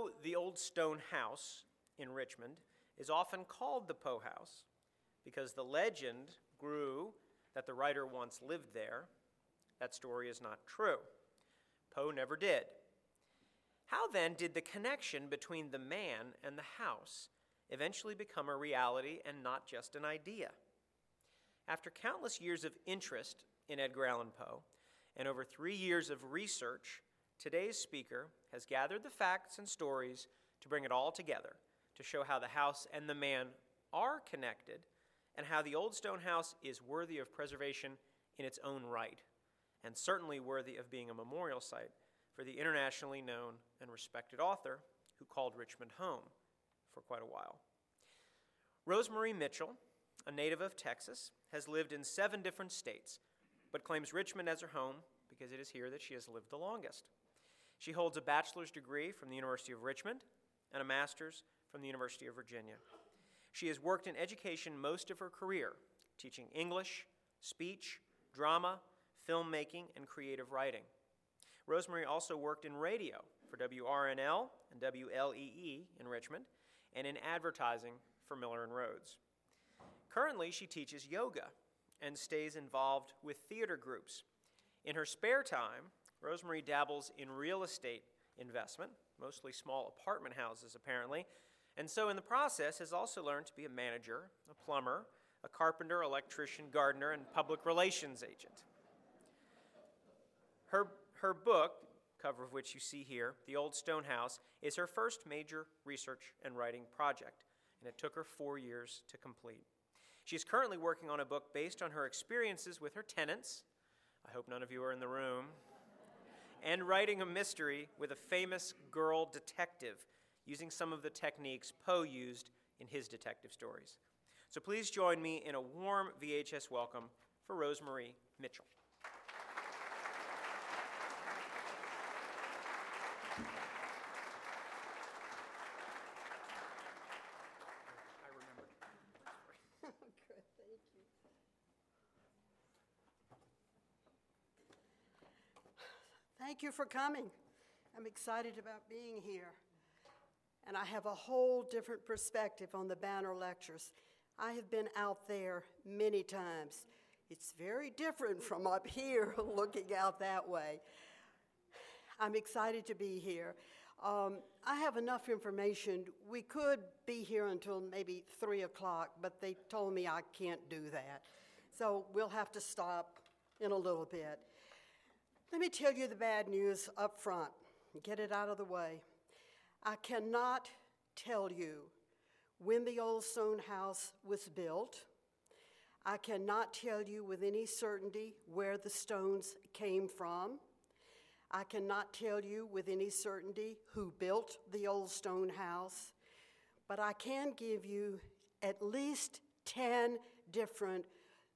know, the old stone house in Richmond is often called the Poe House because the legend grew that the writer once lived there. That story is not true. Poe never did. How then did the connection between the man and the house eventually become a reality and not just an idea? After countless years of interest in Edgar Allan Poe and over three years of research, today's speaker has gathered the facts and stories to bring it all together to show how the house and the man are connected and how the old stone house is worthy of preservation in its own right and certainly worthy of being a memorial site for the internationally known and respected author who called Richmond home for quite a while. Rosemarie Mitchell, a native of Texas, has lived in seven different states, but claims Richmond as her home because it is here that she has lived the longest. She holds a bachelor's degree from the University of Richmond and a master's from the University of Virginia. She has worked in education most of her career, teaching English, speech, drama, filmmaking, and creative writing. Rosemarie also worked in radio for WRNL and WLEE in Richmond and in advertising for Miller and Rhodes. Currently, she teaches yoga and stays involved with theater groups. In her spare time, Rosemarie dabbles in real estate investment, mostly small apartment houses apparently, and so in the process has also learned to be a manager, a plumber, a carpenter, electrician, gardener, and public relations agent. Her her book, cover of which you see here, The Old Stone House, is her first major research and writing project, and it took her four years to complete. She is currently working on a book based on her experiences with her tenants. I hope none of you are in the room. And writing a mystery with a famous girl detective using some of the techniques Poe used in his detective stories. So please join me in a warm VHS welcome for Rosemarie Mitchell. Thank you for coming. I'm excited about being here. And I have a whole different perspective on the banner lectures. I have been out there many times. It's very different from up here looking out that way. I'm excited to be here. Um, I have enough information. We could be here until maybe 3 o'clock, but they told me I can't do that. So we'll have to stop in a little bit. Let me tell you the bad news up front get it out of the way. I cannot tell you when the old stone house was built. I cannot tell you with any certainty where the stones came from. I cannot tell you with any certainty who built the old stone house, but I can give you at least 10 different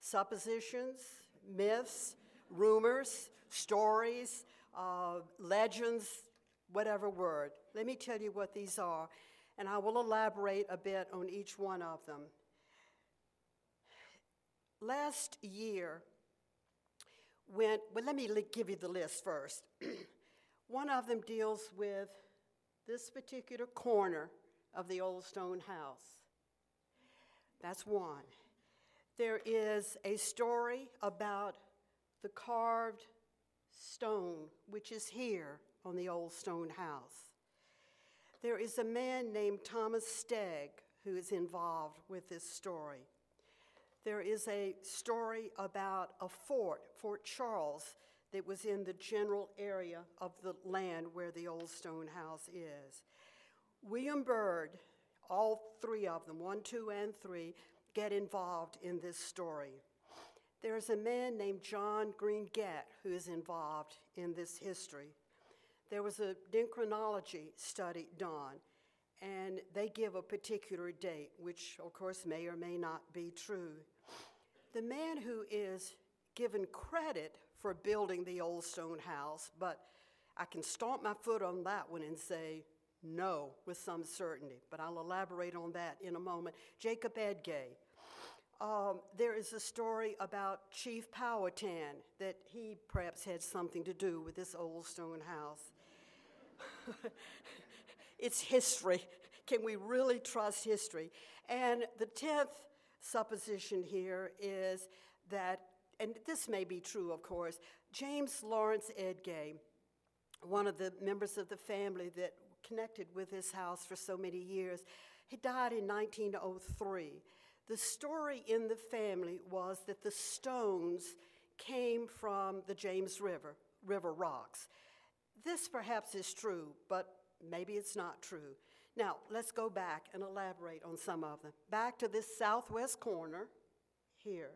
suppositions, myths, rumors, stories, uh, legends, whatever word. Let me tell you what these are, and I will elaborate a bit on each one of them. Last year, when, well, let me give you the list first. one of them deals with this particular corner of the old stone house. That's one. There is a story about the carved stone, which is here on the old stone house. There is a man named Thomas Stegg who is involved with this story. There is a story about a fort, Fort Charles, that was in the general area of the land where the old stone house is. William Byrd, all three of them, one, two, and three, get involved in this story. There's a man named John Green Gett who is involved in this history. There was a dendrochronology study done, and they give a particular date, which of course may or may not be true. The man who is given credit for building the old stone house, but I can stomp my foot on that one and say no with some certainty, but I'll elaborate on that in a moment. Jacob Ege um, there is a story about Chief Powhatan that he perhaps had something to do with this old stone house. it's history. Can we really trust history? And the 10th supposition here is that, and this may be true, of course, James Lawrence Ege, one of the members of the family that connected with this house for so many years, he died in 1903. The story in the family was that the stones came from the James River, River rocks. This perhaps is true, but maybe it's not true. Now, let's go back and elaborate on some of them. Back to this southwest corner here.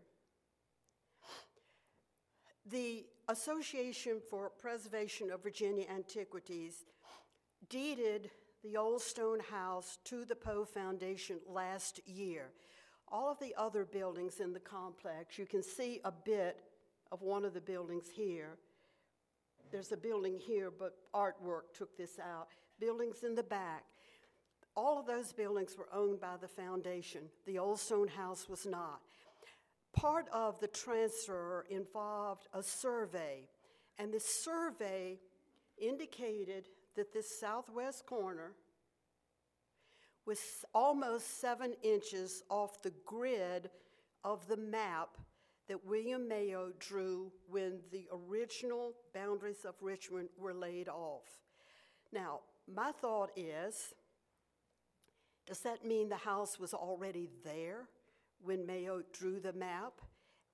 The Association for Preservation of Virginia Antiquities deeded the old stone house to the Poe Foundation last year. All of the other buildings in the complex, you can see a bit of one of the buildings here. There's a building here, but artwork took this out. Buildings in the back. All of those buildings were owned by the foundation. The old stone house was not. Part of the transfer involved a survey, and this survey indicated that this southwest corner was almost seven inches off the grid of the map that William Mayo drew when the original boundaries of Richmond were laid off. Now, my thought is does that mean the house was already there when Mayo drew the map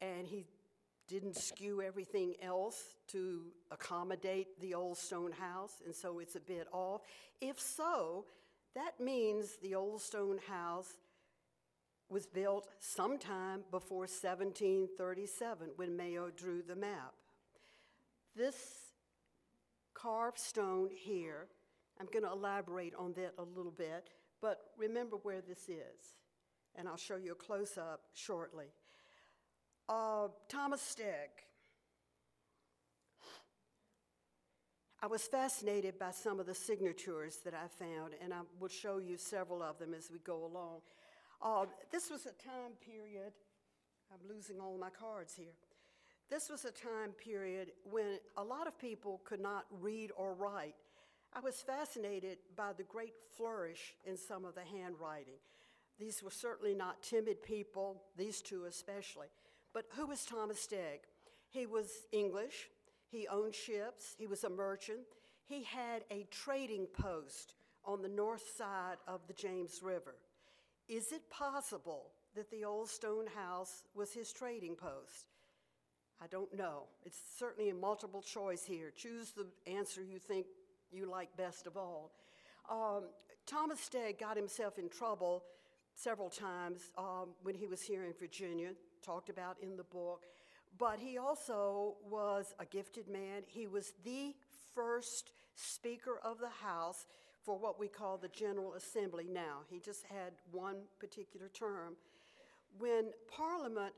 and he didn't skew everything else to accommodate the old stone house and so it's a bit off? If so, that means the old stone house was built sometime before 1737 when Mayo drew the map. This carved stone here, I'm going to elaborate on that a little bit, but remember where this is, and I'll show you a close up shortly. Uh, Thomas Stegg. I was fascinated by some of the signatures that I found, and I will show you several of them as we go along. Uh, this was a time period, I'm losing all my cards here. This was a time period when a lot of people could not read or write. I was fascinated by the great flourish in some of the handwriting. These were certainly not timid people, these two especially. But who was Thomas Stegg? He was English, he owned ships, he was a merchant, he had a trading post on the north side of the James River. Is it possible that the old stone house was his trading post? I don't know. It's certainly a multiple choice here. Choose the answer you think you like best of all. Um, Thomas Stegg got himself in trouble several times um, when he was here in Virginia, talked about in the book. But he also was a gifted man. He was the first Speaker of the House for what we call the General Assembly now. He just had one particular term. When Parliament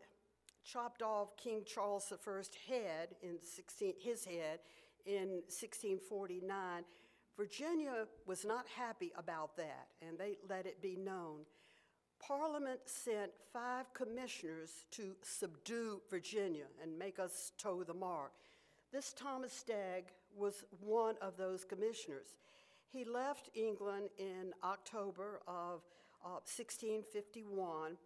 chopped off King Charles I's head in 16, his head in 1649, Virginia was not happy about that, and they let it be known. Parliament sent five commissioners to subdue Virginia and make us toe the mark. This Thomas Stegg was one of those commissioners. He left England in October of uh, 1651,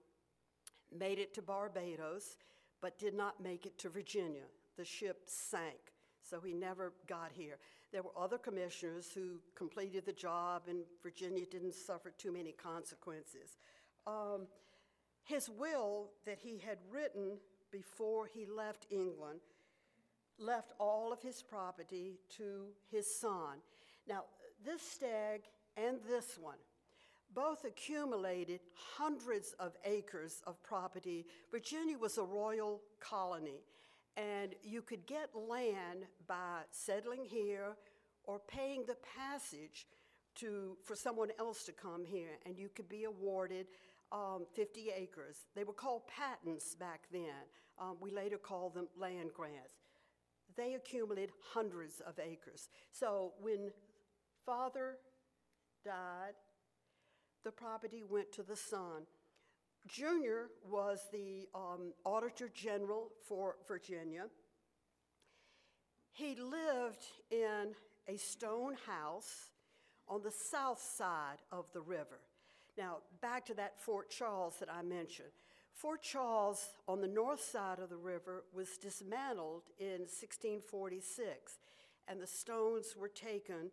made it to Barbados, but did not make it to Virginia. The ship sank, so he never got here. There were other commissioners who completed the job, and Virginia didn't suffer too many consequences. Um, his will that he had written before he left England left all of his property to his son. Now, this Stegg and this one both accumulated hundreds of acres of property. Virginia was a royal colony, and you could get land by settling here or paying the passage to, for someone else to come here, and you could be awarded um, 50 acres. They were called patents back then. Um, we later called them land grants. They accumulated hundreds of acres. So when father died, the property went to the son. Junior was the um, Auditor General for Virginia. He lived in a stone house on the south side of the river. Now, back to that Fort Charles that I mentioned. Fort Charles on the north side of the river was dismantled in 1646, and the stones were taken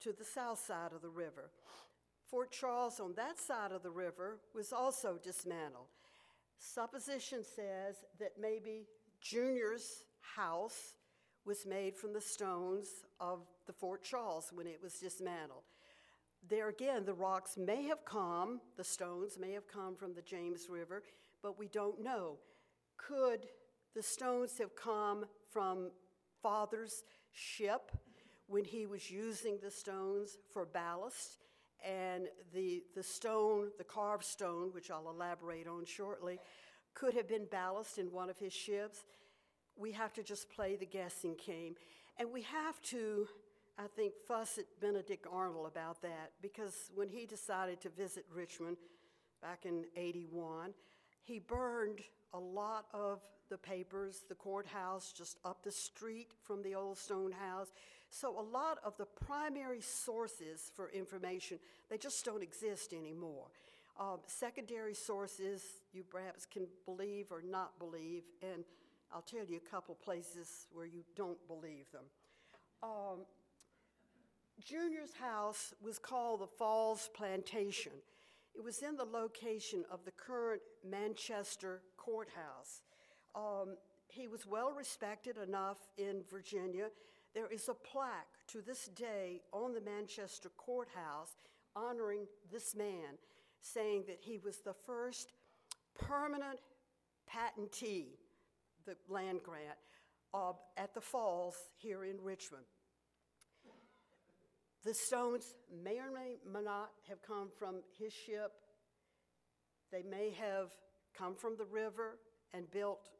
to the south side of the river. Fort Charles on that side of the river was also dismantled. Supposition says that maybe Junior's house was made from the stones of the Fort Charles when it was dismantled. There again, the rocks may have come, the stones may have come from the James River, but we don't know. Could the stones have come from Father's ship when he was using the stones for ballast? And the, the stone, the carved stone, which I'll elaborate on shortly, could have been ballast in one of his ships. We have to just play the guessing game. And we have to, I think, fuss at Benedict Arnold about that because when he decided to visit Richmond back in 81, he burned a lot of the papers, the courthouse just up the street from the old stone house. So a lot of the primary sources for information, they just don't exist anymore. Um, secondary sources you perhaps can believe or not believe, and I'll tell you a couple places where you don't believe them. Um, Junior's house was called the Falls Plantation. It was in the location of the current Manchester courthouse. Um, he was well respected enough in Virginia. There is a plaque to this day on the Manchester courthouse honoring this man, saying that he was the first permanent patentee, the land grant, uh, at the falls here in Richmond. The stones may or may not have come from his ship. They may have come from the river and built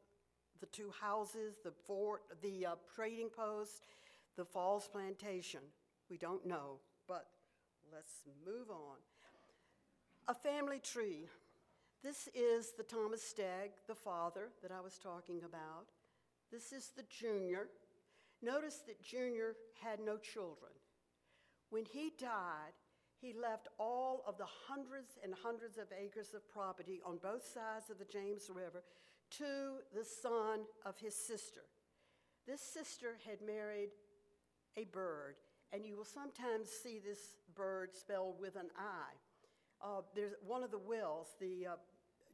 the two houses, the fort, the uh, trading post, the falls plantation. We don't know, but let's move on. A family tree. This is the Thomas Stegg, the father that I was talking about. This is the junior. Notice that Junior had no children. When he died, he left all of the hundreds and hundreds of acres of property on both sides of the James River to the son of his sister. This sister had married a Byrd, and you will sometimes see this bird spelled with an I. Uh, there's one of the wills, the uh,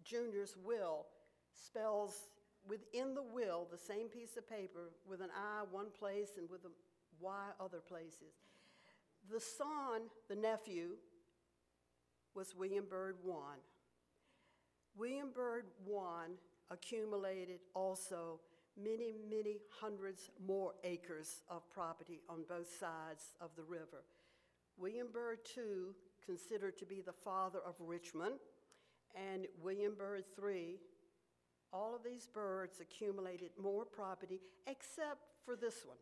junior's will, spells within the will the same piece of paper with an I one place and with a Y other places. The son, the nephew, was William Byrd I. William Byrd I accumulated also many, many hundreds more acres of property on both sides of the river. William Byrd II, considered to be the father of Richmond, and William Byrd III, all of these Byrds accumulated more property except for this one.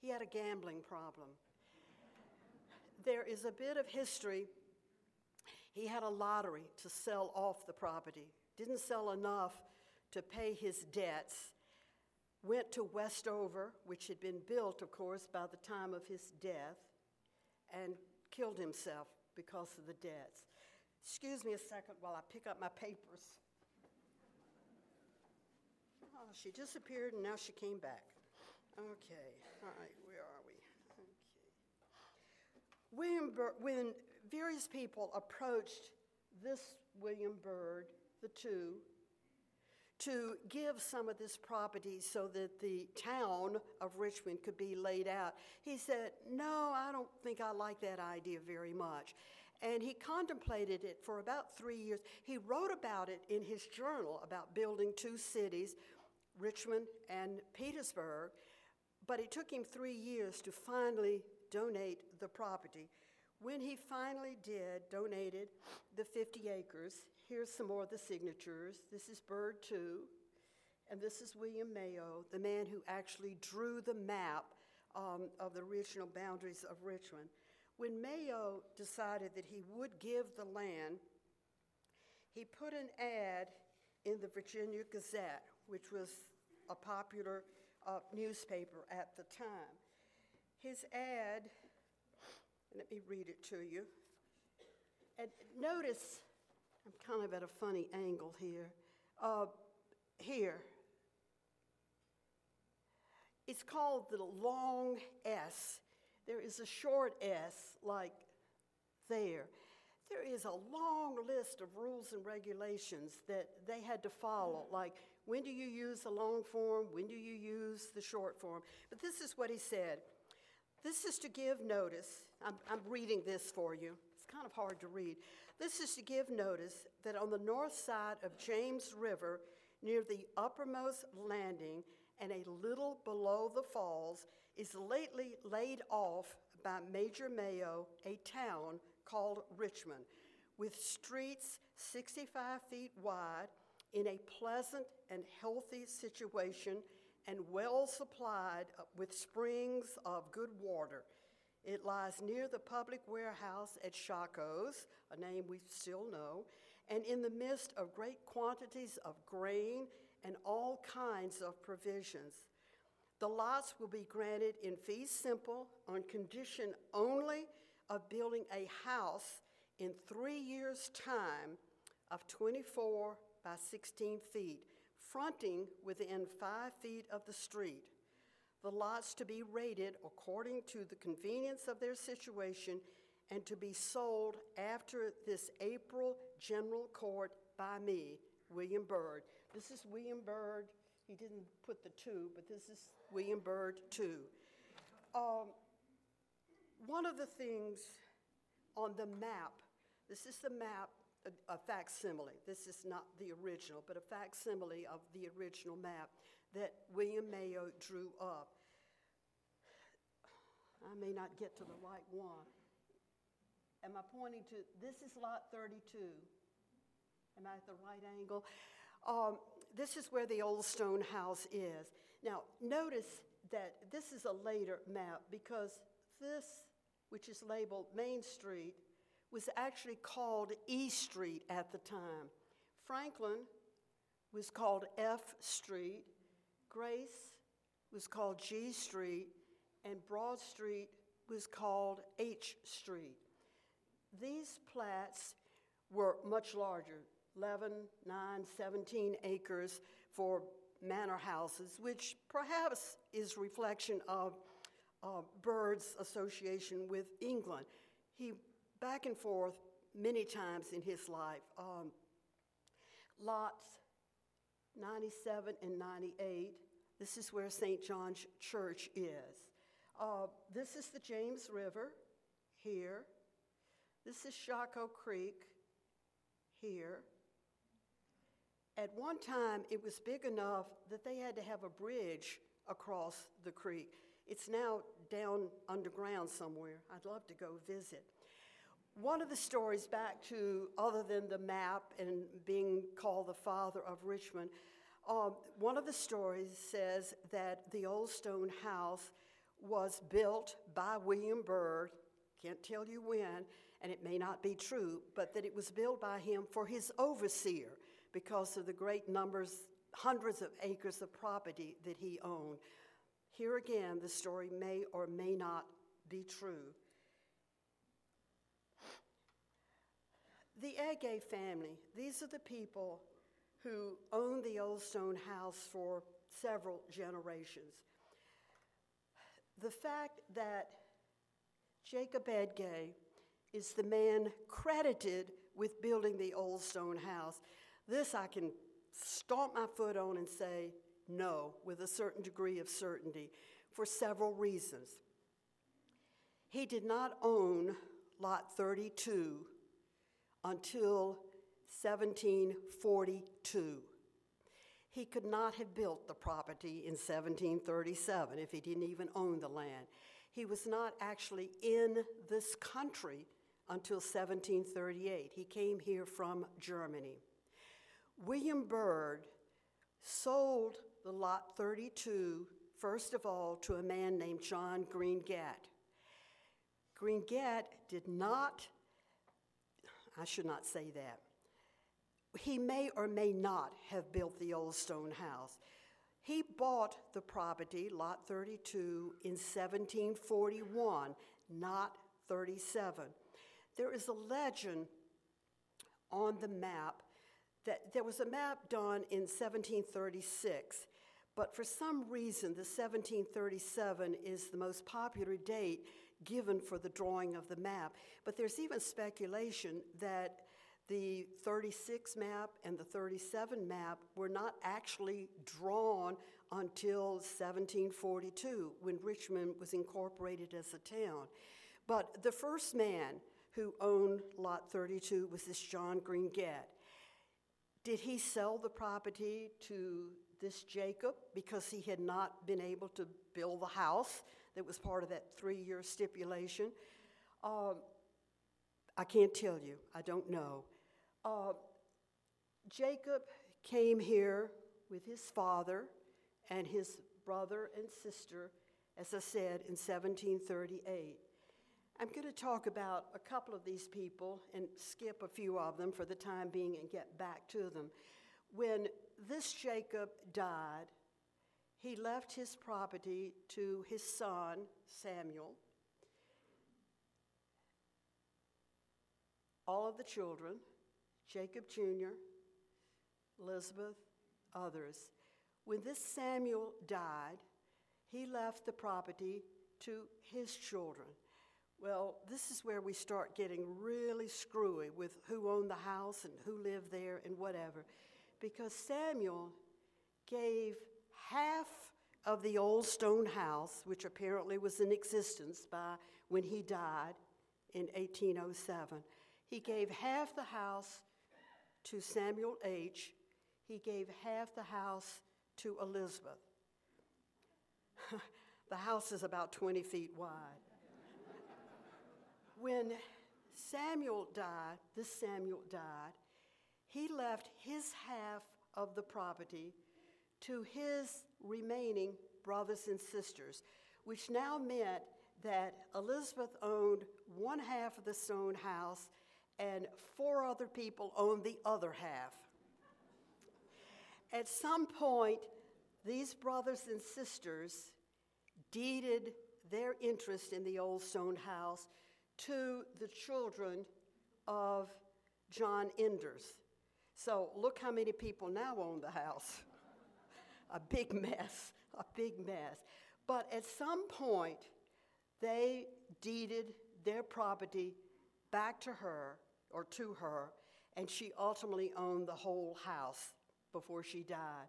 He had a gambling problem there is a bit of history. He had a lottery to sell off the property, didn't sell enough to pay his debts, went to Westover, which had been built, of course, by the time of his death, and killed himself because of the debts. Excuse me a second while I pick up my papers. Oh, she disappeared and now she came back. Okay, all right, William when various people approached this William Byrd, the two, to give some of this property so that the town of Richmond could be laid out, he said, No, I don't think I like that idea very much. And he contemplated it for about three years. He wrote about it in his journal about building two cities, Richmond and Petersburg, but it took him three years to finally donate the property. When he finally did, donated the 50 acres, here's some more of the signatures. This is Byrd 2, and this is William Mayo, the man who actually drew the map um, of the original boundaries of Richmond. When Mayo decided that he would give the land, he put an ad in the Virginia Gazette, which was a popular uh, newspaper at the time. His ad Let me read it to you. And notice, I'm kind of at a funny angle here. Uh, here, it's called the long S. There is a short S, like there. There is a long list of rules and regulations that they had to follow, like when do you use the long form, when do you use the short form. But this is what he said this is to give notice. I'm, I'm reading this for you. It's kind of hard to read. This is to give notice that on the north side of James River, near the uppermost landing and a little below the falls, is lately laid off by Major Mayo a town called Richmond, with streets 65 feet wide in a pleasant and healthy situation and well supplied uh, with springs of good water. It lies near the public warehouse at Shockoe's, a name we still know, and in the midst of great quantities of grain and all kinds of provisions. The lots will be granted in fee simple on condition only of building a house in three years' time of 24 by 16 feet fronting within five feet of the street. The lots to be rated according to the convenience of their situation and to be sold after this April general court by me, William Byrd. This is William Byrd. He didn't put the two, but this is William Byrd too. Um, one of the things on the map, this is the map a, facsimile. This is not the original, but a facsimile of the original map that William Mayo drew up. I may not get to the right one. Am I pointing to this is lot 32? Am I at the right angle? Um, this is where the old stone house is. Now, notice that this is a later map because this, which is labeled Main Street, was actually called E Street at the time. Franklin was called F Street, Grace was called G Street, and Broad Street was called H Street. These plats were much larger 11, 9, 17 acres for manor houses, which perhaps is reflection of uh, Byrd's association with England. He back and forth many times in his life. Um, lots 97 and 98. This is where St. John's Church is. Uh, this is the James River here. This is Shockoe Creek here. At one time, it was big enough that they had to have a bridge across the creek. It's now down underground somewhere. I'd love to go visit. One of the stories, back to other than the map and being called the father of Richmond, um, one of the stories says that the old stone house was built by William Byrd, can't tell you when, and it may not be true, but that it was built by him for his overseer because of the great numbers, hundreds of acres of property that he owned. Here again, the story may or may not be true. The Ege family, these are the people who owned the old stone house for several generations. The fact that Jacob Ege is the man credited with building the old stone house, this I can stomp my foot on and say no with a certain degree of certainty for several reasons. He did not own Lot 32 until 1742. He could not have built the property in 1737 if he didn't even own the land. He was not actually in this country until 1738. He came here from Germany. William Byrd sold the lot 32, first of all, to a man named John Green Gatt. Did not I should not say that. He may or may not have built the old stone house. He bought the property, Lot 32, in 1741, not 37. There is a legend on the map that there was a map done in 1736, but for some reason, the 1737 is the most popular date given for the drawing of the map. But there's even speculation that the 36 map and the 37 map were not actually drawn until 1742 when Richmond was incorporated as a town. But the first man who owned Lot 32 was this John Green Gett. Did he sell the property to this Jacob because he had not been able to build the house that was part of that three year stipulation? Um, I can't tell you, I don't know. Uh, Jacob came here with his father and his brother and sister, as I said, in 1738. I'm going to talk about a couple of these people and skip a few of them for the time being and get back to them. When this Jacob died, he left his property to his son, Samuel, all of the children, Jacob Jr., Elizabeth, others. When this Samuel died, he left the property to his children. Well, this is where we start getting really screwy with who owned the house and who lived there and whatever. Because Samuel gave half of the old stone house, which apparently was in existence by when he died in 1807. He gave half the house to Samuel H. He gave half the house to Elizabeth. the house is about 20 feet wide. when Samuel died, this Samuel died, he left his half of the property to his remaining brothers and sisters, which now meant that Elizabeth owned one half of the stone house and four other people owned the other half. At some point, these brothers and sisters deeded their interest in the old stone house to the children of John Enders. So look how many people now own the house. a big mess, a big mess. But at some point, they deeded their property back to her or to her, and she ultimately owned the whole house before she died.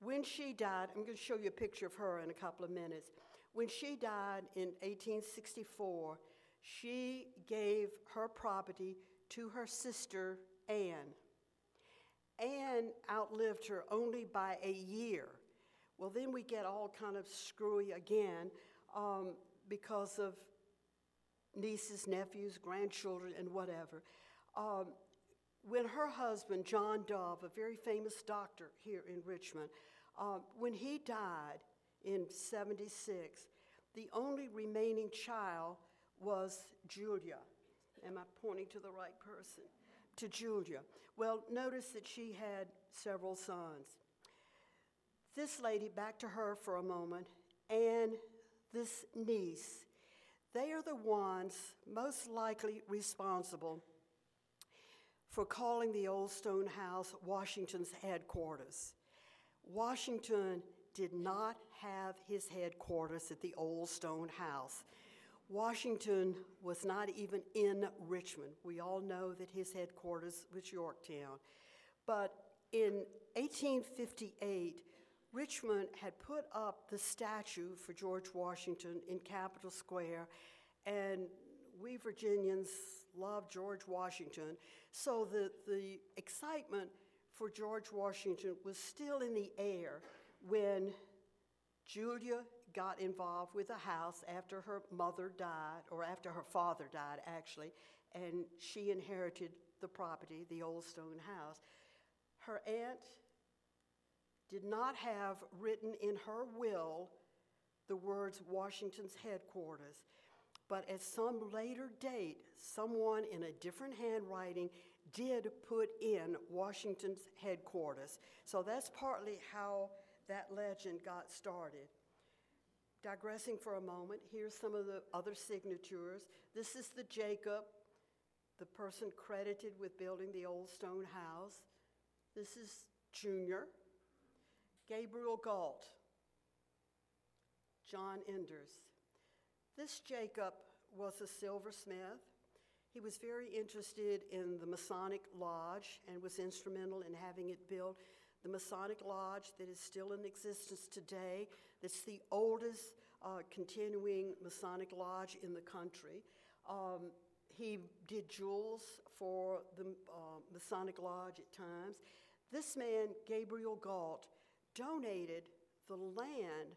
When she died, I'm going to show you a picture of her in a couple of minutes. When she died in 1864, she gave her property to her sister Anne. Anne outlived her only by a year. Well, then we get all kind of screwy again um, because of nieces, nephews, grandchildren, and whatever. Um, when her husband, John Dove, a very famous doctor here in Richmond, uh, when he died in 76, the only remaining child was Julia. Am I pointing to the right person? To Julia. Well, notice that she had several sons. This lady, back to her for a moment, and this niece, they are the ones most likely responsible for calling the Old Stone House Washington's headquarters. Washington did not have his headquarters at the Old Stone House. Washington was not even in Richmond. We all know that his headquarters was Yorktown. But in 1858, Richmond had put up the statue for George Washington in Capitol Square, and we Virginians love George Washington. So the, the excitement for George Washington was still in the air when Julia got involved with the house after her mother died, or after her father died, actually, and she inherited the property, the old stone house. Her aunt did not have written in her will the words Washington's headquarters. But at some later date, someone in a different handwriting did put in Washington's headquarters. So that's partly how that legend got started. Digressing for a moment, here's some of the other signatures. This is the Jacob, the person credited with building the old stone house. This is Junior, Gabriel Galt, John Enders. This Jacob was a silversmith. He was very interested in the Masonic Lodge and was instrumental in having it built. The Masonic Lodge that is still in existence today, that's the oldest uh, continuing Masonic Lodge in the country. Um, he did jewels for the uh, Masonic Lodge at times. This man, Gabriel Galt, donated the land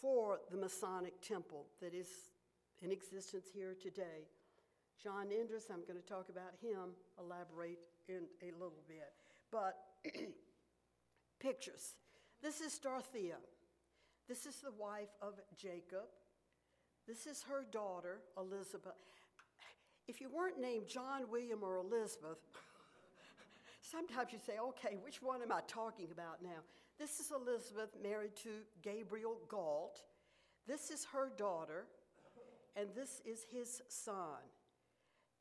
for the Masonic temple that is in existence here today. John Enders, I'm going to talk about him, elaborate in a little bit. But pictures. This is Dorothea. This is the wife of Jacob. This is her daughter, Elizabeth. If you weren't named John, William, or Elizabeth, sometimes you say, okay, which one am I talking about now? This is Elizabeth married to Gabriel Galt. This is her daughter, and this is his son.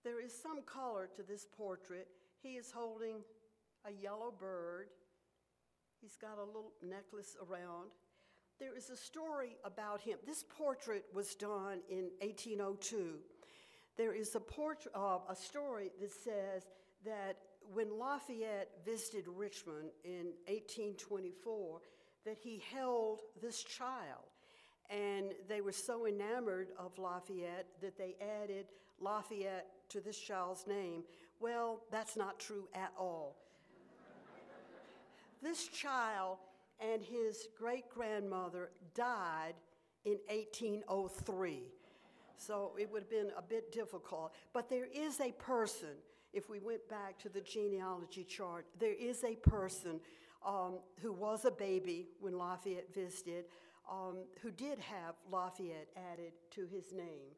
There is some color to this portrait. He is holding a yellow bird. He's got a little necklace around. There is a story about him. This portrait was done in 1802. There is a, port- uh, a story that says that when Lafayette visited Richmond in 1824, that he held this child. And they were so enamored of Lafayette that they added Lafayette to this child's name. Well, that's not true at all. this child and his great grandmother died in 1803. So it would have been a bit difficult. But there is a person, if we went back to the genealogy chart, there is a person um, who was a baby when Lafayette visited, um, who did have Lafayette added to his name.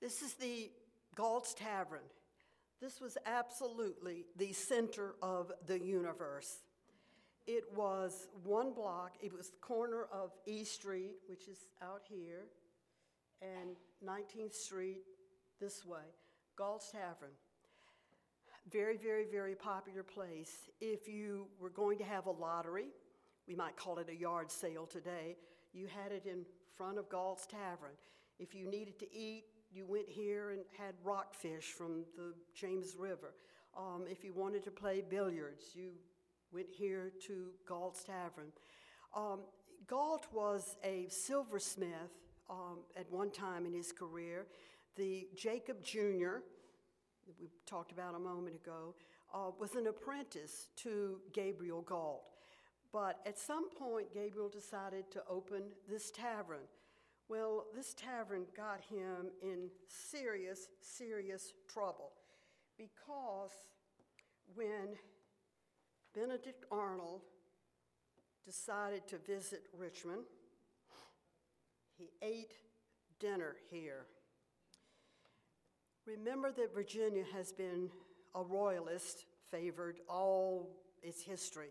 This is the Galt's Tavern. This was absolutely the center of the universe. It was one block, it was the corner of E Street, which is out here, and 19th Street this way. Galt's Tavern. Very, very, very popular place. If you were going to have a lottery, we might call it a yard sale today, you had it in front of Galt's Tavern. If you needed to eat, you went here and had rockfish from the James River. Um, if you wanted to play billiards, you went here to Galt's Tavern. Um, Galt was a silversmith um, at one time in his career. The Jacob Jr., that we talked about a moment ago, uh, was an apprentice to Gabriel Galt. But at some point, Gabriel decided to open this tavern. Well, this tavern got him in serious, serious trouble because when Benedict Arnold decided to visit Richmond, he ate dinner here. Remember that Virginia has been a royalist favored all its history.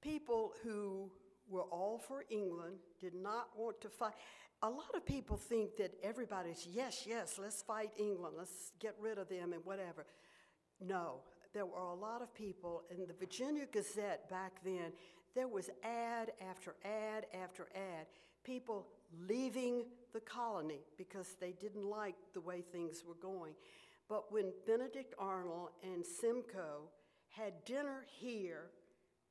People who were all for England did not want to fight a lot of people think that everybody's, yes, yes, let's fight England, let's get rid of them and whatever. No, there were a lot of people in the Virginia Gazette back then, there was ad after ad after ad, people leaving the colony because they didn't like the way things were going. But when Benedict Arnold and Simcoe had dinner here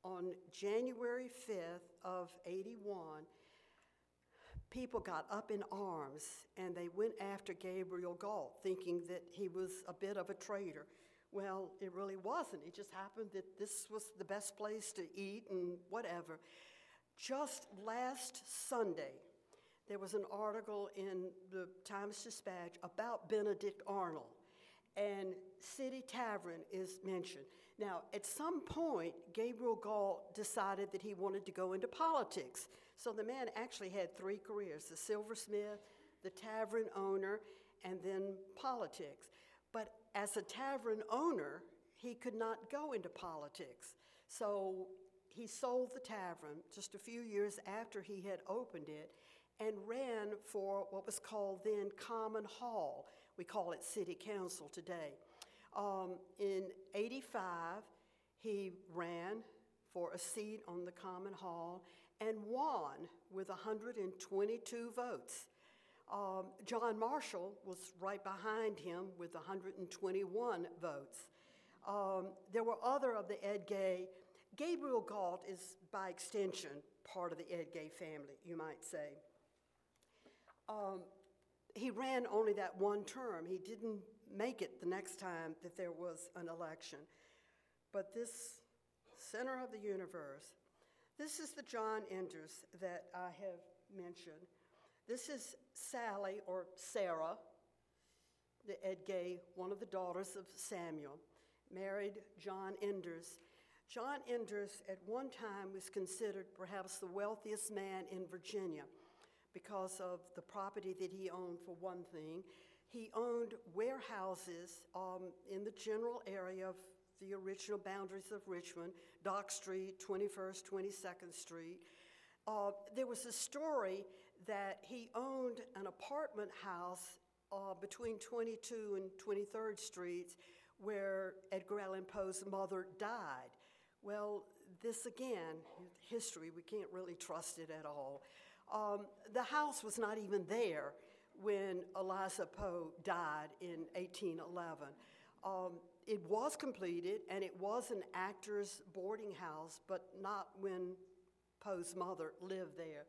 on January 5th of 81, people got up in arms and they went after Gabriel Galt, thinking that he was a bit of a traitor. Well, it really wasn't. It just happened that this was the best place to eat and whatever. Just last Sunday, there was an article in the Times Dispatch about Benedict Arnold, and City Tavern is mentioned. Now, at some point, Gabriel Galt decided that he wanted to go into politics. So the man actually had three careers the silversmith, the tavern owner, and then politics. But as a tavern owner, he could not go into politics. So he sold the tavern just a few years after he had opened it and ran for what was called then Common Hall. We call it City Council today. Um, in 85, he ran for a seat on the Common Hall and won with 122 votes. Um, John Marshall was right behind him with 121 votes. Um, there were other of the Ege. Gabriel Galt is, by extension, part of the Ege family, you might say. Um, he ran only that one term. He didn't make it the next time that there was an election. But this center of the universe, this is the John Enders that I have mentioned. This is Sally, or Sarah, the Ege, one of the daughters of Samuel, married John Enders. John Enders at one time was considered perhaps the wealthiest man in Virginia because of the property that he owned, for one thing. He owned warehouses um, in the general area of the original boundaries of Richmond, Dock Street, 21st, 22nd Street. Uh, there was a story that he owned an apartment house uh, between 22 and 23rd Streets where Edgar Allan Poe's mother died. Well, this again, history, we can't really trust it at all. Um, the house was not even there when Eliza Poe died in 1811. Um, it was completed and it was an actor's boarding house, but not when Poe's mother lived there.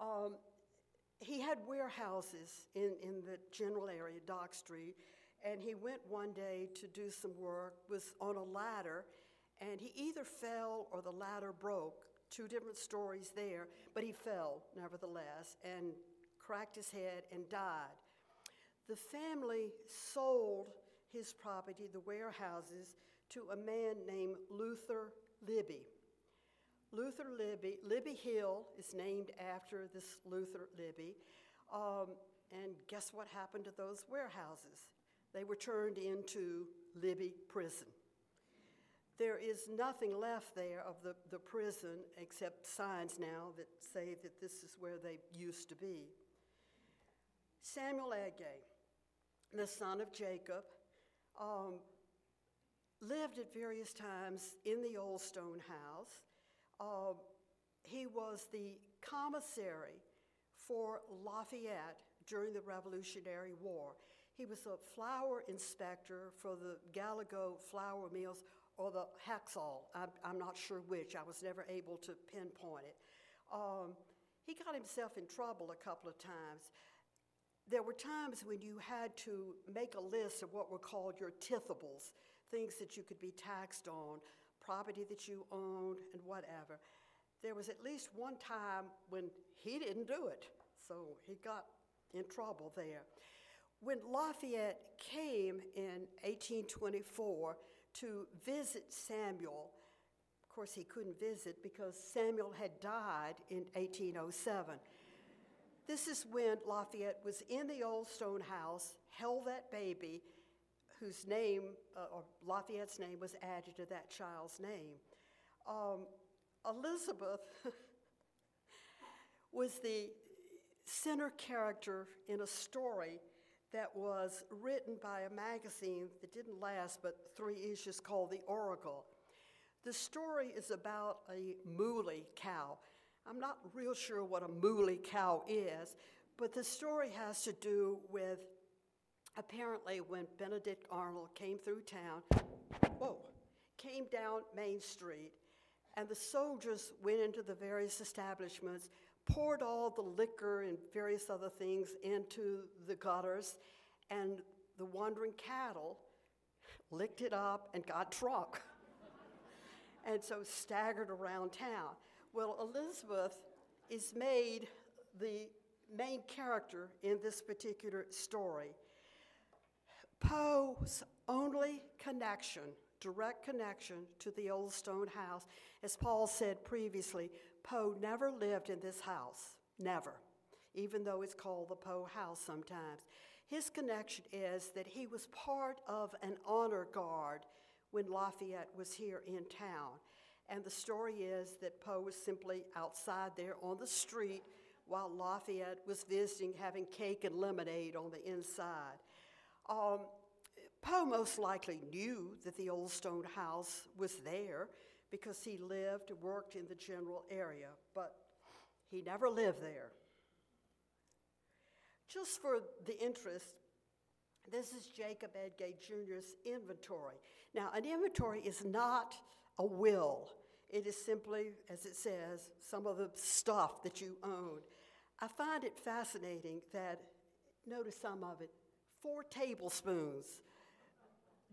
Um, he had warehouses in, in the general area, Dock Street, and he went one day to do some work, was on a ladder, and he either fell or the ladder broke. Two different stories there, but he fell nevertheless and cracked his head and died. The family sold his property, the warehouses, to a man named Luther Libby. Luther Libby, Libby Hill is named after this Luther Libby. Um, and guess what happened to those warehouses? They were turned into Libby Prison. There is nothing left there of the, the prison except signs now that say that this is where they used to be. Samuel Ege, the son of Jacob, um, lived at various times in the old stone house. Uh, he was the commissary for Lafayette during the Revolutionary War. He was a flour inspector for the Gallego flour mills or the Haxall. I'm, I'm, not sure which. I was never able to pinpoint it. Um, he got himself in trouble a couple of times. There were times when you had to make a list of what were called your tithables, things that you could be taxed on, property that you owned, and whatever. There was at least one time when he didn't do it, so he got in trouble there. When Lafayette came in 1824 to visit Samuel, of course, he couldn't visit because Samuel had died in 1807. This is when Lafayette was in the old stone house, held that baby, whose name, uh, or Lafayette's name, was added to that child's name. Um, Elizabeth was the center character in a story that was written by a magazine that didn't last but three issues called The Oracle. The story is about a mooly cow. I'm not real sure what a mooly cow is, but the story has to do with apparently when Benedict Arnold came through town, whoa, came down Main Street, and the soldiers went into the various establishments poured all the liquor and various other things into the gutters, and the wandering cattle licked it up and got drunk. and so staggered around town. Well, Elizabeth is made the main character in this particular story. Poe's only connection, direct connection to the old stone house, as Paul said previously, Poe never lived in this house, never, even though it's called the Poe house sometimes. His connection is that he was part of an honor guard when Lafayette was here in town. And the story is that Poe was simply outside there on the street while Lafayette was visiting, having cake and lemonade on the inside. Um, Poe most likely knew that the old stone house was there because he lived and worked in the general area, but he never lived there. Just for the interest, this is Jacob Ege Jr.'s inventory. Now, an inventory is not a will, it is simply, as it says, some of the stuff that you own. I find it fascinating that, notice some of it, four tablespoons.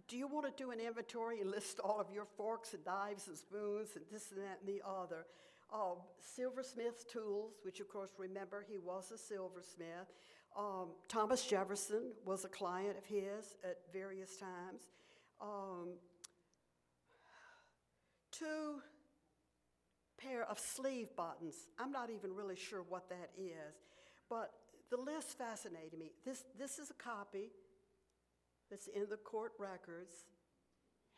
Do you want to do an inventory and list all of your forks and knives and spoons and this and that and the other? Um, silversmith tools, which of course, remember, he was a silversmith. Um, Thomas Jefferson was a client of his at various times. Um, two pair of sleeve buttons. I'm not even really sure what that is, but the list fascinated me. This, this is a copy that's in the court records.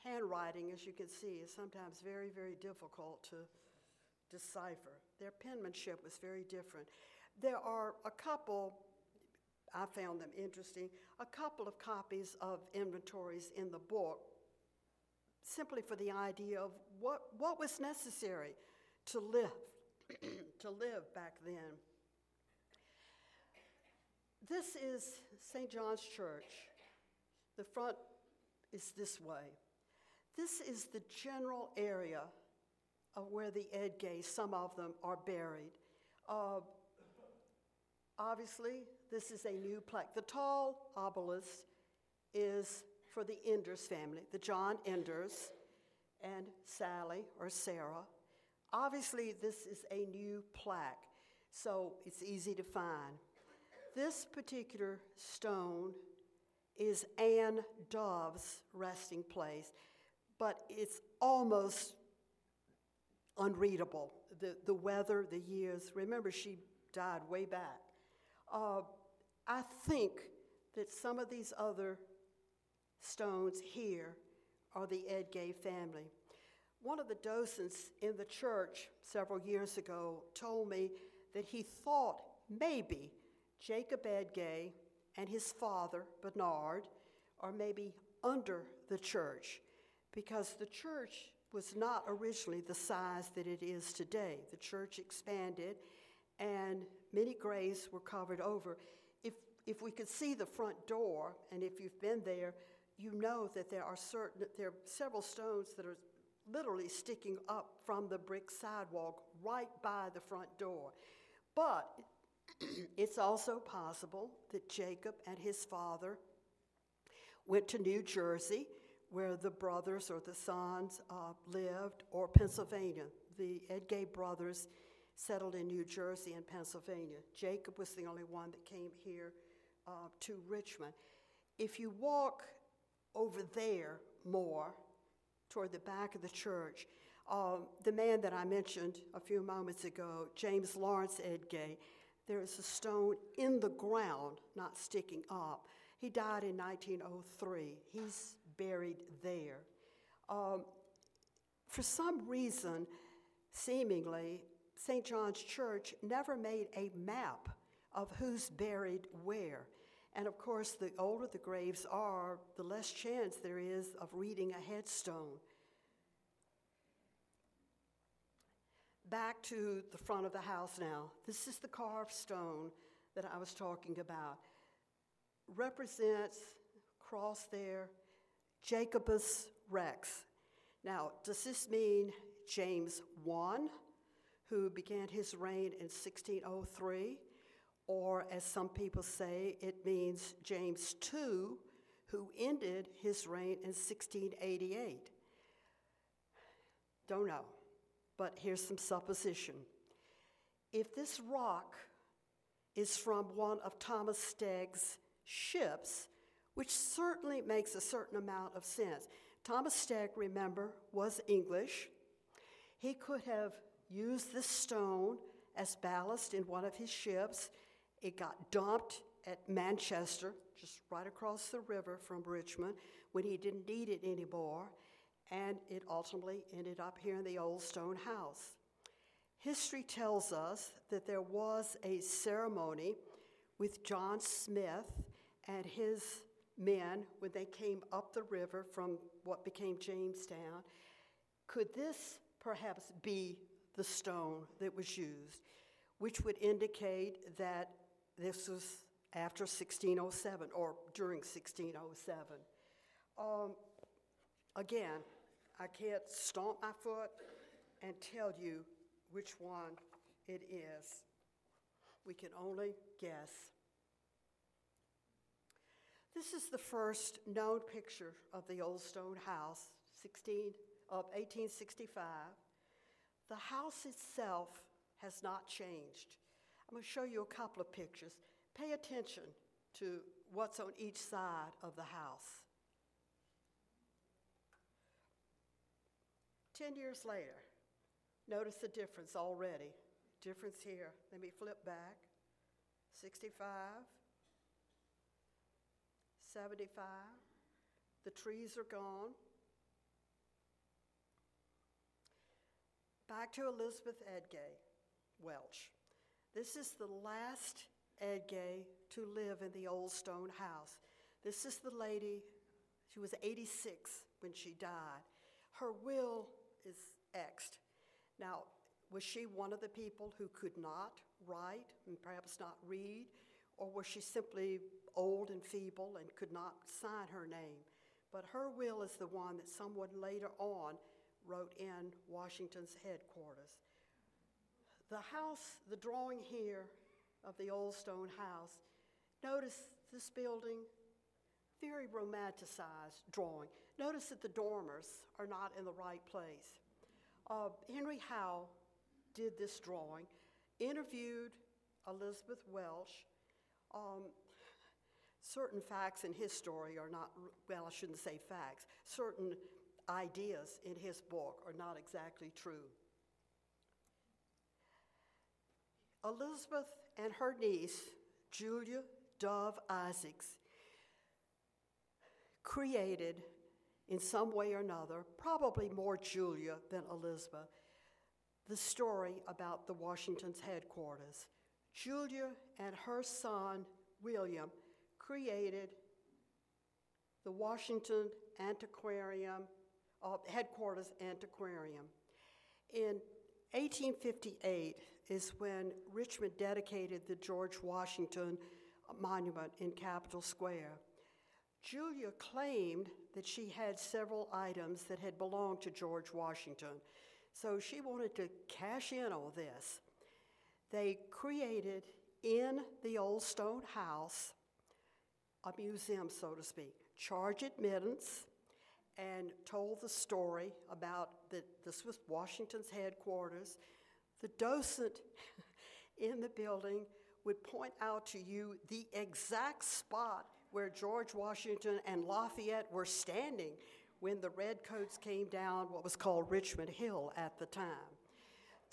Handwriting, as you can see, is sometimes very, very difficult to decipher. Their penmanship was very different. There are a couple I found them interesting. A couple of copies of inventories in the book, simply for the idea of what, what was necessary to live, to live back then. This is St. John's Church. The front is this way. This is the general area of where the Eges, some of them, are buried. Uh, obviously, this is a new plaque. The tall obelisk is for the Enders family, the John Enders and Sally or Sarah. Obviously, this is a new plaque, so it's easy to find. This particular stone is Anne Dove's resting place, but it's almost unreadable. The, the weather, the years. Remember, she died way back. Uh, I think that some of these other stones here are the Ege family. One of the docents in the church several years ago told me that he thought maybe Jacob Ege and his father, Bernard, are maybe under the church because the church was not originally the size that it is today. The church expanded and many graves were covered over. If, if we could see the front door, and if you've been there, you know that there are certain there are several stones that are literally sticking up from the brick sidewalk right by the front door. But it's also possible that Jacob and his father went to New Jersey, where the brothers or the sons uh, lived, or Pennsylvania. The Ege brothers settled in New Jersey and Pennsylvania. Jacob was the only one that came here uh, to Richmond. If you walk over there more, toward the back of the church, uh, the man that I mentioned a few moments ago, James Lawrence Ege, there is a stone in the ground, not sticking up. He died in 1903. He's buried there. Um, for some reason, seemingly, St. John's Church never made a map of who's buried where. And of course, the older the graves are, the less chance there is of reading a headstone. Back to the front of the house now. This is the carved stone that I was talking about. Represents, cross there, Jacobus Rex. Now, does this mean James 1? who began his reign in 1603, or as some people say, it means James II, who ended his reign in 1688. Don't know, but here's some supposition. If this rock is from one of Thomas Stegg's ships, which certainly makes a certain amount of sense. Thomas Stegg, remember, was English. He could have used this stone as ballast in one of his ships. It got dumped at Manchester, just right across the river from Richmond, when he didn't need it anymore. and it ultimately ended up here in the old stone house. History tells us that there was a ceremony with John Smith and his men when they came up the river from what became Jamestown. Could this perhaps be the stone that was used, which would indicate that this was after 1607 or during 1607? Um, again, I can't stomp my foot and tell you which one it is. We can only guess. This is the first known picture of the old stone house, 16, of 1865. The house itself has not changed. I'm going to show you a couple of pictures. Pay attention to what's on each side of the house. Ten years later, notice the difference already. Difference here. Let me flip back. 65, 75. The trees are gone. Back to Elizabeth Ege Welch. This is the last Ege to live in the old stone house. This is the lady, she was 86 when she died. Her will is Xed. Now, was she one of the people who could not write and perhaps not read? Or was she simply old and feeble and could not sign her name? But her will is the one that someone later on wrote in Washington's headquarters. The house, the drawing here of the old stone house, notice this building, very romanticized drawing. Notice that the dormers are not in the right place. Uh, Henry Howe did this drawing, interviewed Elizabeth Welch. Um, certain facts in his story are not, well, I shouldn't say facts, certain ideas in his book are not exactly true. Elizabeth and her niece, Julia Dove Isaacs, created in some way or another, probably more Julia than Elizabeth, the story about the Washington's headquarters. Julia and her son, William, created the Washington Antiquarium, uh, headquarters antiquarium. In 1858 is when Richmond dedicated the George Washington Monument in Capitol Square. Julia claimed that she had several items that had belonged to George Washington, so she wanted to cash in on this. They created in the old stone house a museum, so to speak, charge admittance, and told the story about that this was Washington's headquarters. The docent in the building would point out to you the exact spot where George Washington and Lafayette were standing when the Redcoats came down what was called Richmond Hill at the time.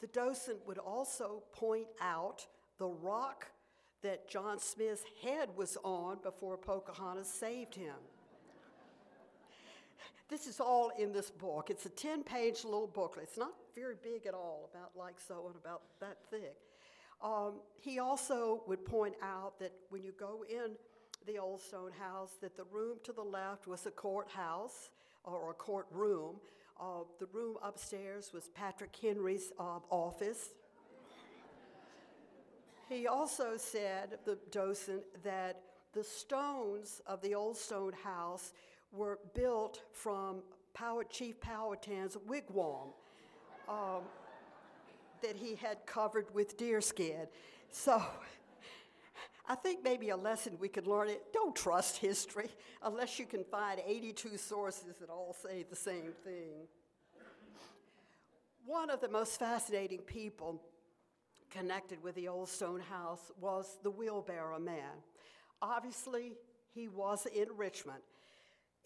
The docent would also point out the rock that John Smith's head was on before Pocahontas saved him. This is all in this book. It's a 10 page little booklet. It's not very big at all, about like so and about that thick. Um, he also would point out that when you go in the old stone house, that the room to the left was a courthouse or a courtroom. Uh, the room upstairs was Patrick Henry's uh, office. he also said, the docent, that the stones of the old stone house were built from Power, Chief Powhatan's wigwam um, that he had covered with deerskin. So I think maybe a lesson we could learn it don't trust history unless you can find 82 sources that all say the same thing. One of the most fascinating people connected with the old stone house was the wheelbarrow man. Obviously, he was in Richmond.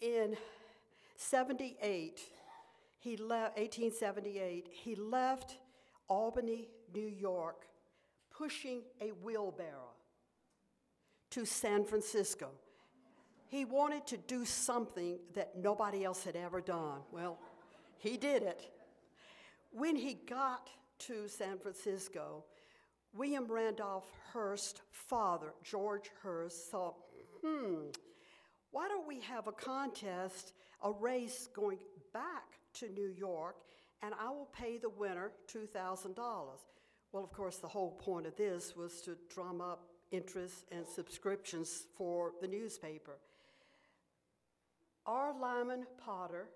In 78, he left 1878, he left Albany, New York, pushing a wheelbarrow to San Francisco. He wanted to do something that nobody else had ever done. Well, He did it. When he got to San Francisco, William Randolph Hearst's father, George Hearst, thought, hmm, why don't we have a contest, a race going back to New York, and I will pay the winner $2,000. Well, of course, the whole point of this was to drum up interest and subscriptions for the newspaper. R. Lyman Potter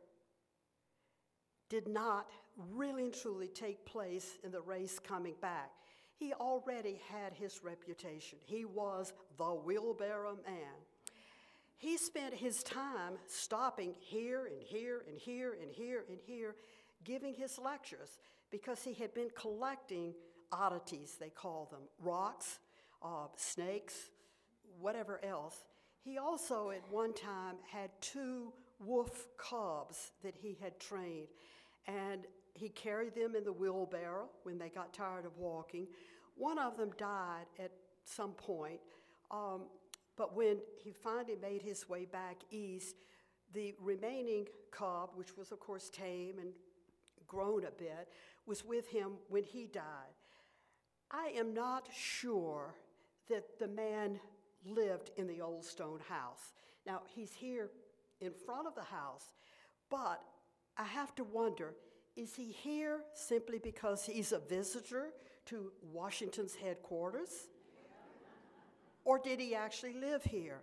did not really and truly take place in the race coming back. He already had his reputation. He was the wheelbarrow man. He spent his time stopping here and here and here and here and here, giving his lectures because he had been collecting oddities, they call them rocks, uh, snakes, whatever else. He also, at one time, had two wolf cubs that he had trained, and he carried them in the wheelbarrow when they got tired of walking. One of them died at some point, um, but when he finally made his way back east, the remaining cub, which was, of course, tame and grown a bit, was with him when he died. I am not sure that the man lived in the old stone house. Now, he's here in front of the house, but I have to wonder is he here simply because he's a visitor to Washington's headquarters? Or did he actually live here?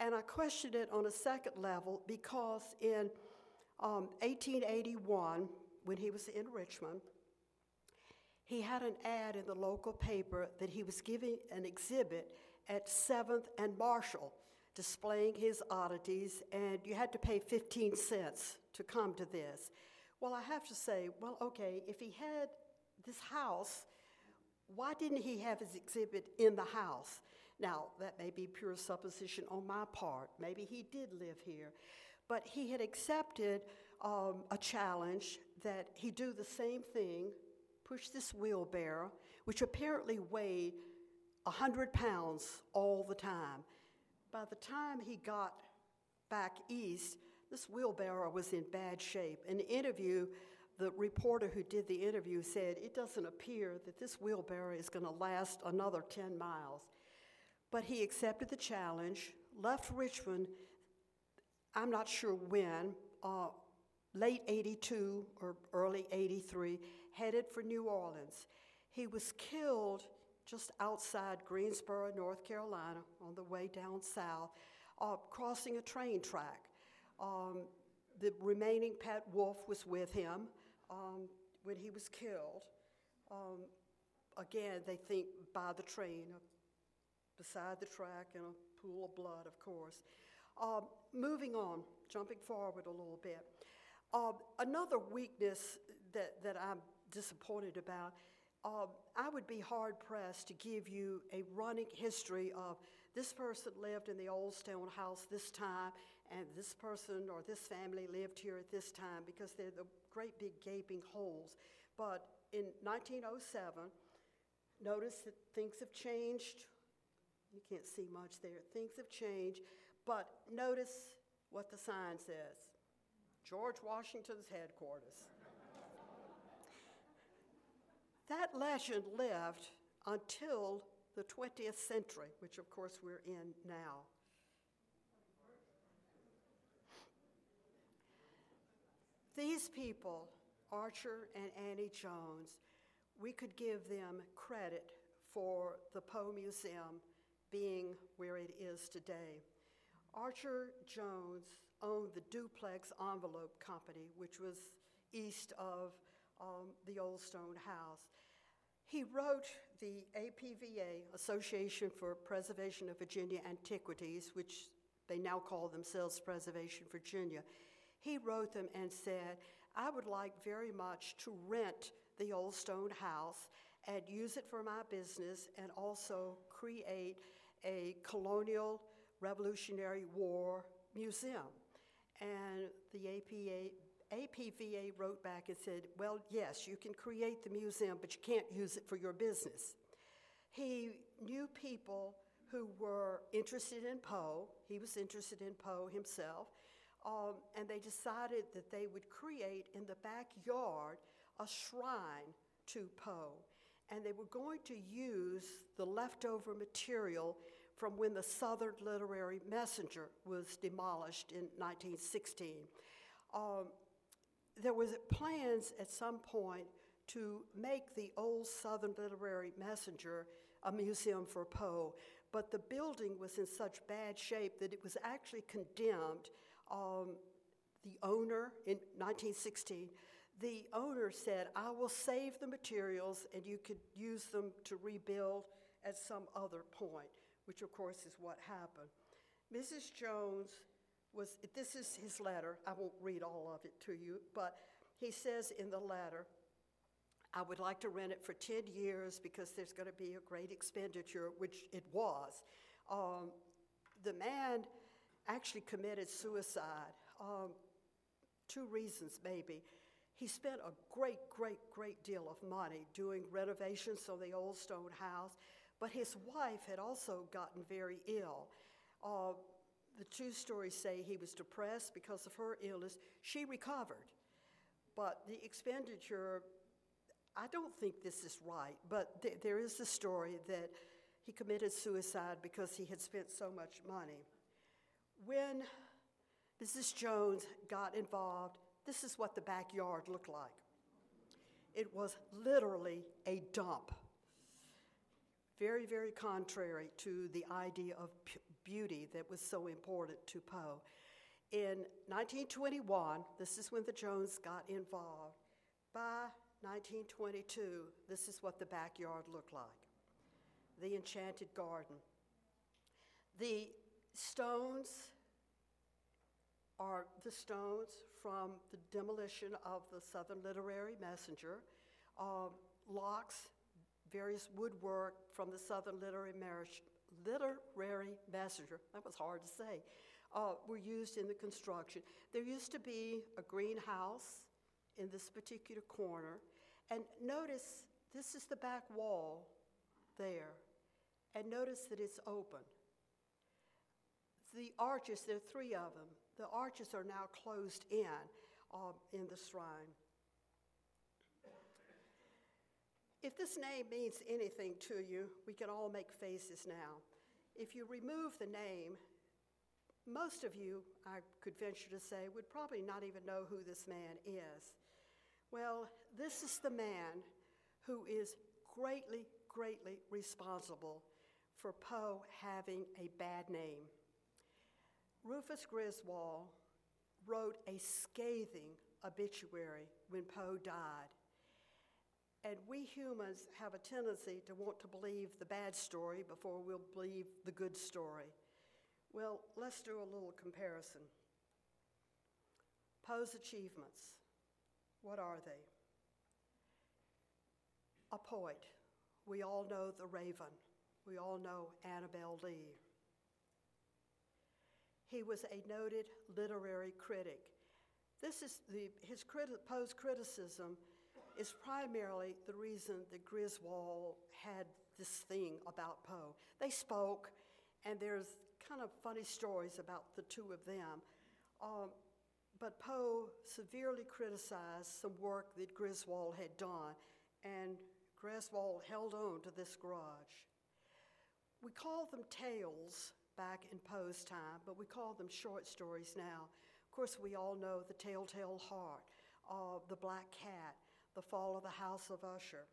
And I questioned it on a second level because in um, 1881, when he was in Richmond, he had an ad in the local paper that he was giving an exhibit at 7th and Marshall displaying his oddities, and you had to pay 15 cents to come to this. Well, I have to say, well, okay, if he had this house, why didn't he have his exhibit in the house? Now, that may be pure supposition on my part. Maybe he did live here. But he had accepted um, a challenge that he do the same thing, push this wheelbarrow, which apparently weighed 100 pounds all the time. By the time he got back east, this wheelbarrow was in bad shape. In the interview, the reporter who did the interview said, It doesn't appear that this wheelbarrow is going to last another 10 miles. But he accepted the challenge, left Richmond, I'm not sure when, uh, late 82 or early 83, headed for New Orleans. He was killed just outside Greensboro, North Carolina, on the way down south, uh, crossing a train track. Um, the remaining Pat Wolf was with him um, when he was killed. Um, again, they think by the train, beside the track in a pool of blood, of course. Uh, moving on, jumping forward a little bit. Uh, another weakness that, that I'm disappointed about uh, I would be hard pressed to give you a running history of this person lived in the old stone house this time, and this person or this family lived here at this time because they're the great big gaping holes. But in 1907, notice that things have changed. You can't see much there. Things have changed, but notice what the sign says George Washington's headquarters. That legend lived until the 20th century, which of course we're in now. These people, Archer and Annie Jones, we could give them credit for the Poe Museum being where it is today. Archer Jones owned the Duplex Envelope Company, which was east of um, the Old Stone House. He wrote the APVA, Association for Preservation of Virginia Antiquities, which they now call themselves Preservation Virginia. He wrote them and said, I would like very much to rent the old stone house and use it for my business and also create a colonial Revolutionary War museum. And the APA, APVA wrote back and said, Well, yes, you can create the museum, but you can't use it for your business. He knew people who were interested in Poe. He was interested in Poe himself. Um, and they decided that they would create in the backyard a shrine to Poe. And they were going to use the leftover material from when the Southern Literary Messenger was demolished in 1916. Um, there was plans at some point to make the old Southern Literary Messenger a museum for Poe, but the building was in such bad shape that it was actually condemned. Um, the owner in 1916, the owner said, I will save the materials and you could use them to rebuild at some other point, which of course is what happened. Mrs. Jones was, this is his letter. I won't read all of it to you, but he says in the letter, I would like to rent it for 10 years because there's going to be a great expenditure, which it was. Um, the man actually committed suicide. Um, two reasons, maybe. He spent a great, great, great deal of money doing renovations on the old stone house, but his wife had also gotten very ill. Uh, the two stories say he was depressed because of her illness. She recovered, but the expenditure I don't think this is right, but th- there is a story that he committed suicide because he had spent so much money. When Mrs. Jones got involved, this is what the backyard looked like. It was literally a dump. Very, very contrary to the idea of beauty that was so important to Poe. In 1921, this is when the Jones got involved. By 1922, this is what the backyard looked like the enchanted garden. The stones are the stones from the demolition of the Southern Literary Messenger, uh, locks, various woodwork from the Southern Literary, Literary Messenger, that was hard to say, uh, were used in the construction. There used to be a greenhouse in this particular corner. And notice this is the back wall there. And notice that it's open. The arches, there are three of them, the arches are now closed in um, in the shrine. If this name means anything to you, we can all make faces now. If you remove the name, most of you, I could venture to say, would probably not even know who this man is. Well, this is the man who is greatly, greatly responsible for Poe having a bad name. Rufus Griswold wrote a scathing obituary when Poe died. And we humans have a tendency to want to believe the bad story before we'll believe the good story. Well, let's do a little comparison. Poe's achievements. What are they? A poet. We all know The Raven. We all know Annabel Lee. He was a noted literary critic. This is the, his criti- Poe's criticism is primarily the reason that Griswold had this thing about Poe. They spoke, and there's kind of funny stories about the two of them. Um, but Poe severely criticized some work that Griswold had done, and Griswold held on to this grudge. We call them tales back in Poe's time, but we call them short stories now. Of course, we all know The Telltale Heart, uh, The Black Cat, The Fall of the House of Usher.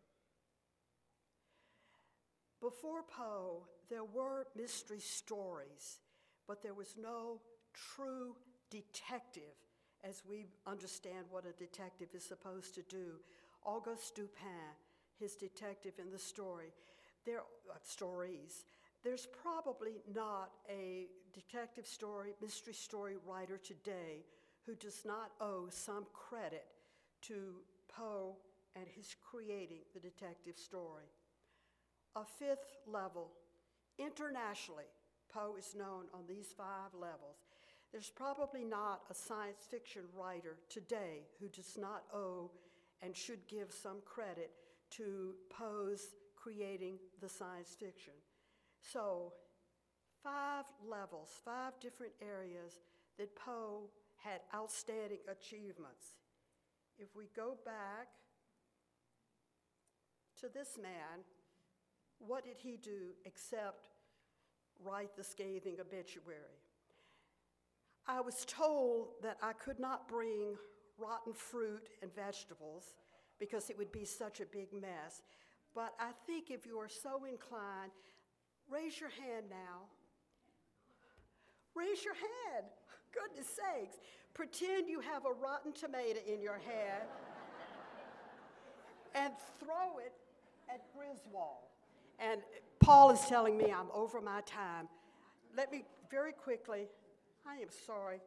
Before Poe, there were mystery stories, but there was no true detective as we understand what a detective is supposed to do. Auguste Dupin, his detective in the story, there uh, stories. There's probably not a detective story, mystery story writer today who does not owe some credit to Poe and his creating the detective story. A fifth level, internationally, Poe is known on these five levels. There's probably not a science fiction writer today who does not owe and should give some credit to Poe's creating the science fiction. So, five levels, five different areas that Poe had outstanding achievements. If we go back to this man, what did he do except write the scathing obituary? I was told that I could not bring rotten fruit and vegetables because it would be such a big mess. But I think if you are so inclined, raise your hand now. Raise your hand. Goodness sakes. Pretend you have a rotten tomato in your hand and throw it at Griswold. And Paul is telling me I'm over my time. Let me very quickly, I am sorry,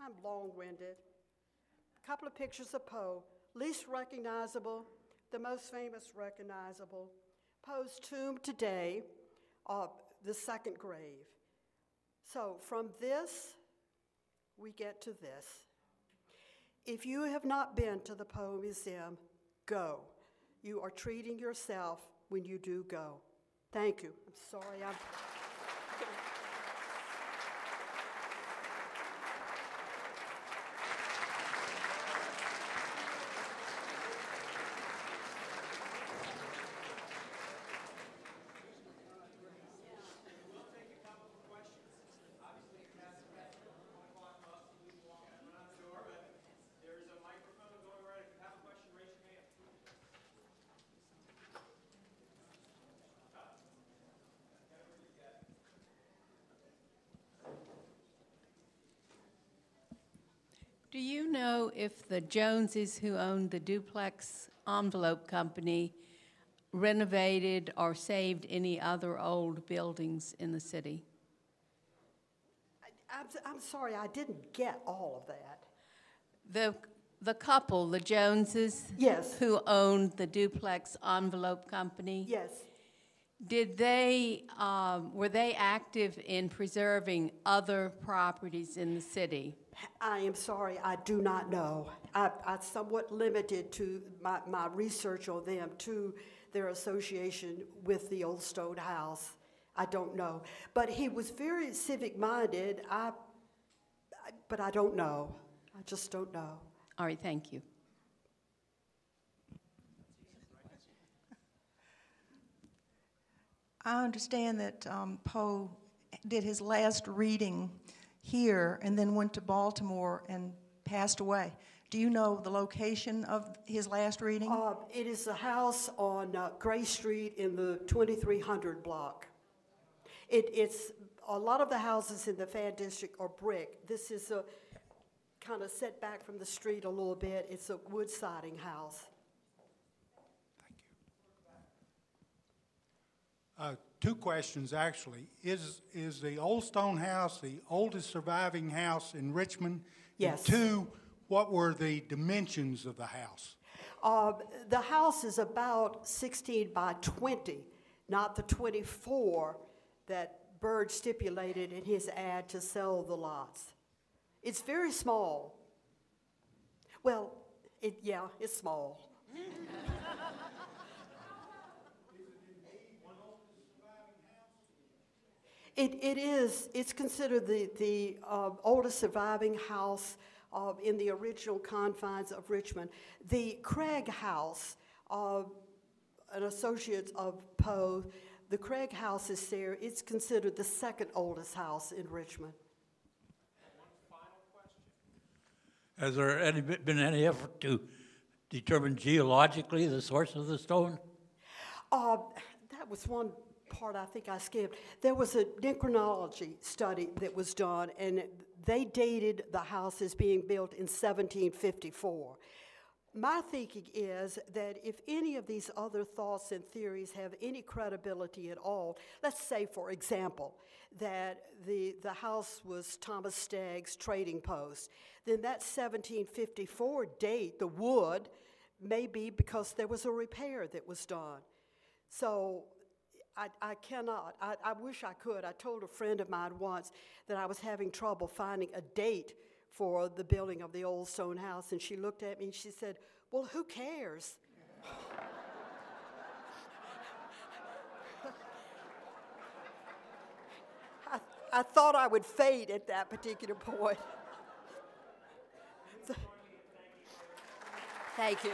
I'm long winded. A couple of pictures of Poe, least recognizable, the most famous recognizable. Poe's tomb today, uh, the second grave. So from this, we get to this. If you have not been to the Poe Museum, go. You are treating yourself when you do go. Thank you. I'm sorry. I'm There's a microphone going around. If you have a question, raise your hand. Do you know if the Joneses who owned the duplex envelope company renovated or saved any other old buildings in the city? I'm, I'm sorry, I didn't get all of that. The, the couple, the Joneses? Yes. Who owned the duplex envelope company? Yes. Did they, um, were they active in preserving other properties in the city? I am sorry, I do not know. I, I somewhat limited to my, my research on them to their association with the Old Stone House. I don't know. But he was very civic minded. I, I, but I don't know. I just don't know. All right, thank you. I understand that um, Poe did his last reading here and then went to Baltimore and passed away. Do you know the location of his last reading? Uh, it is a house on uh, Gray Street in the 2300 block. It, it's a lot of the houses in the Fan District are brick. This is a kind of set back from the street a little bit. It's a wood siding house. Thank you. Uh, Two questions, actually. Is, is the Old Stone House the oldest surviving house in Richmond? Yes. And two, what were the dimensions of the house? Uh, the house is about 16 by 20, not the 24 that Byrd stipulated in his ad to sell the lots. It's very small. Well, it, yeah, it's small. It, it is, it's considered the, the uh, oldest surviving house uh, in the original confines of Richmond. The Craig House, uh, an associate of Poe, the Craig House is there. It's considered the second oldest house in Richmond. Has there any, been any effort to determine geologically the source of the stone? Uh, that was one part I think I skipped. There was a dendrochronology study that was done, and they dated the house as being built in 1754. My thinking is that if any of these other thoughts and theories have any credibility at all, let's say, for example, that the, the house was Thomas Stegg's trading post, then that 1754 date, the wood, may be because there was a repair that was done. So I, I cannot. I, I wish I could. I told a friend of mine once that I was having trouble finding a date for the building of the old stone house, and she looked at me and she said, Well, who cares? I, I thought I would fade at that particular point. Thank you.